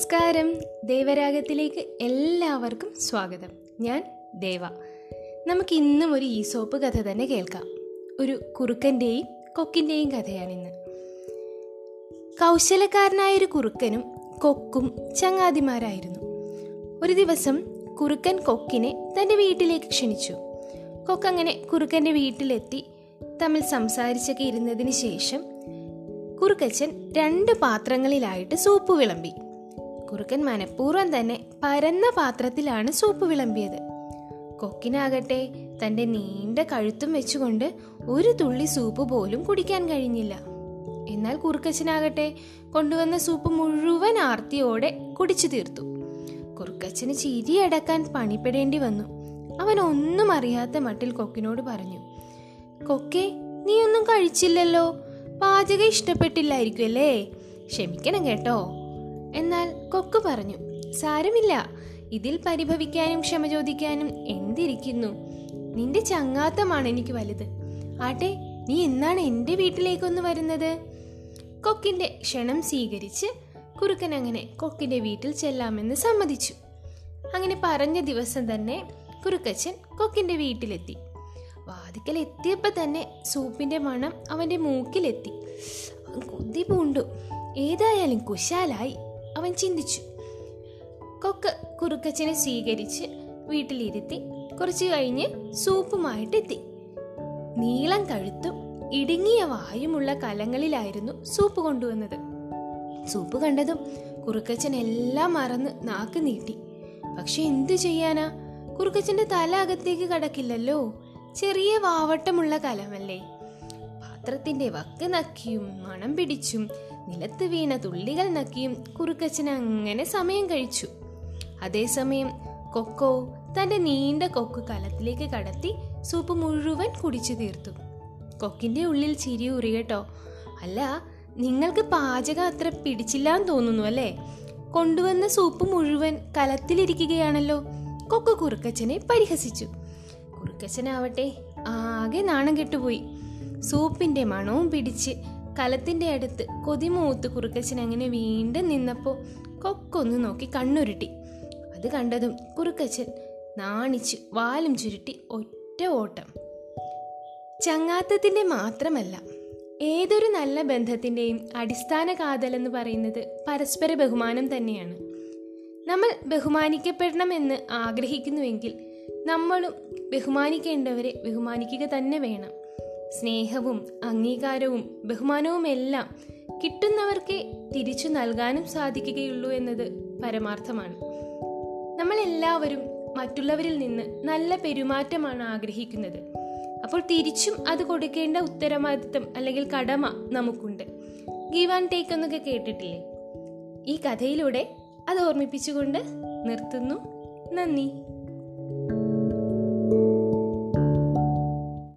നമസ്കാരം. ദേവരാഗത്തിലേക്ക് എല്ലാവർക്കും സ്വാഗതം. ഞാൻ ദേവ. നമുക്ക് ഇന്നും ഒരു ഈസോപ്പ് കഥ തന്നെ കേൾക്കാം. ഒരു കുറുക്കന്റെയും കൊക്കിന്റെയും കഥയാണിന്ന് കൗശലക്കാരനായൊരു കുറുക്കനും കൊക്കും ചങ്ങാതിമാരായിരുന്നു. ഒരു ദിവസം കുറുക്കൻ കൊക്കിനെ തന്റെ വീട്ടിലേക്ക് ക്ഷണിച്ചു. കൊക്കങ്ങനെ കുറുക്കന്റെ വീട്ടിലെത്തി തമ്മിൽ സംസാരിച്ചൊക്കെ ഇരുന്നതിന് ശേഷം കുറുക്കച്ചൻ രണ്ട് പാത്രങ്ങളിലായിട്ട് സൂപ്പ് വിളമ്പി. കുറുക്കൻ മനഃപൂർവം തന്നെ പരന്ന പാത്രത്തിലാണ് സൂപ്പ് വിളമ്പിയത്. കൊക്കിനാകട്ടെ തന്റെ നീണ്ട കഴുത്തും വെച്ചുകൊണ്ട് ഒരു തുള്ളി സൂപ്പ് പോലും കുടിക്കാൻ കഴിഞ്ഞില്ല. എന്നാൽ കുറുക്കച്ചനാകട്ടെ കൊണ്ടുവന്ന സൂപ്പ് മുഴുവൻ ആർത്തിയോടെ കുടിച്ചു തീർത്തു. കുറുക്കച്ചന് ചിരിയടക്കാൻ പണിപ്പെടേണ്ടി വന്നു. അവൻ ഒന്നും അറിയാത്ത മട്ടിൽ കൊക്കിനോട് പറഞ്ഞു കൊക്കെ നീ ഒന്നും കഴിച്ചില്ലല്ലോ. പാചകം ഇഷ്ടപ്പെട്ടില്ലായിരിക്കും അല്ലേ ക്ഷമിക്കണം കേട്ടോ. എന്നാൽ കൊക്ക് പറഞ്ഞു സാരമില്ല. ഇതിൽ പരിഭവിക്കാനും ക്ഷമ ചോദിക്കാനും എന്തിരിക്കുന്നു? നിന്റെ ചങ്ങാത്തമാണ് എനിക്ക് വലുത്. ആട്ടെ നീ എന്നാണ് എന്റെ വീട്ടിലേക്കൊന്ന് വരുന്നത്? കൊക്കിന്റെ ക്ഷണം സ്വീകരിച്ച് കുറുക്കൻ അങ്ങനെ കൊക്കിന്റെ വീട്ടിൽ ചെല്ലാമെന്ന് സമ്മതിച്ചു. അങ്ങനെ പറഞ്ഞ ദിവസം തന്നെ കുറുക്കച്ചൻ കൊക്കിന്റെ വീട്ടിലെത്തി. വാതിക്കൽ എത്തിയപ്പോൾ തന്നെ സൂപ്പിന്റെ മണം അവന്റെ മൂക്കിലെത്തി. കൊതി പൂണ്ടു. ഏതായാലും കുശാലായി. അവൻ ചിന്തിച്ചു. കൊക്ക് കുറുക്കച്ചനെ സ്വീകരിച്ച് വീട്ടിലിരുത്തി കുറച്ചു കഴിഞ്ഞ് സൂപ്പുമായിട്ടെത്തി. നീളം കഴുത്തും ഇടുങ്ങിയ വായുമുള്ള കലങ്ങളിലായിരുന്നു സൂപ്പ് കൊണ്ടുവന്നത്. സൂപ്പ് കണ്ടതും കുറുക്കച്ചൻ എല്ലാം മറന്ന് നാക്ക് നീട്ടി. പക്ഷെ എന്തു ചെയ്യാനാ? കുറുക്കച്ചന്റെ തല അകത്തേക്ക് കടക്കില്ലല്ലോ. ചെറിയ വാവട്ടമുള്ള കലമല്ലേ. പാത്രത്തിന്റെ വക്ക് നക്കിയും മണം പിടിച്ചും നിലത്ത് വീണ തുള്ളികൾ നക്കിയും കുറുക്കച്ചൻ അങ്ങനെ സമയം കഴിച്ചു. അതേസമയം കൊക്കോ തന്റെ നീണ്ട കൊക്ക് കലത്തിലേക്ക് കടത്തി സൂപ്പ് മുഴുവൻ കുടിച്ചു തീർത്തു. കൊക്കിന്റെ ഉള്ളിൽ ചിരി ഉറിയട്ടോ അല്ല നിങ്ങൾക്ക് പാചകം അത്ര പിടിച്ചില്ലാന്ന് തോന്നുന്നു അല്ലേ? കൊണ്ടുവന്ന സൂപ്പ് മുഴുവൻ കലത്തിലിരിക്കുകയാണല്ലോ. കൊക്ക് കുറുക്കച്ചനെ പരിഹസിച്ചു. കുറുക്കച്ചനാവട്ടെ ആകെ നാണം കെട്ടുപോയി. സൂപ്പിന്റെ മണവും പിടിച്ച് കലത്തിന്റെ അടുത്ത് കൊതിമൂത്ത് കുറുക്കച്ചൻ അങ്ങനെ വീണ്ടും നിന്നപ്പോൾ കൊക്കൊന്ന് നോക്കി കണ്ണുരുട്ടി. അത് കണ്ടതും കുറുക്കച്ചൻ നാണിച്ച് വാലും ചുരുട്ടി ഒറ്റ ഓട്ടം. ചങ്ങാത്തത്തിന്റെ മാത്രമല്ല ഏതൊരു നല്ല ബന്ധത്തിന്റെയും അടിസ്ഥാന കാതലെന്ന് പറയുന്നത് പരസ്പര ബഹുമാനം തന്നെയാണ്. നമ്മൾ ബഹുമാനിക്കപ്പെടണമെന്ന് ആഗ്രഹിക്കുന്നുവെങ്കിൽ നമ്മളും ബഹുമാനിക്കേണ്ടവരെ ബഹുമാനിക്കുക തന്നെ വേണം. സ്നേഹവും അംഗീകാരവും ബഹുമാനവും എല്ലാം കിട്ടുന്നവർക്ക് തിരിച്ചു നൽകാനും സാധിക്കുകയുള്ളൂ എന്നത് പരമാർത്ഥമാണ്. നമ്മളെല്ലാവരും മറ്റുള്ളവരിൽ നിന്ന് നല്ല പെരുമാറ്റമാണ് ആഗ്രഹിക്കുന്നത്. അപ്പോൾ തിരിച്ചും അത് കൊടുക്കേണ്ട ഉത്തരവാദിത്തം അല്ലെങ്കിൽ കടമ നമുക്കുണ്ട്. ഗീവ് ആൻഡ് ടേക്ക് എന്നൊക്കെ കേട്ടിട്ടില്ലേ? ഈ കഥയിലൂടെ അത് ഓർമ്മിപ്പിച്ചുകൊണ്ട് നിർത്തുന്നു. നന്ദി.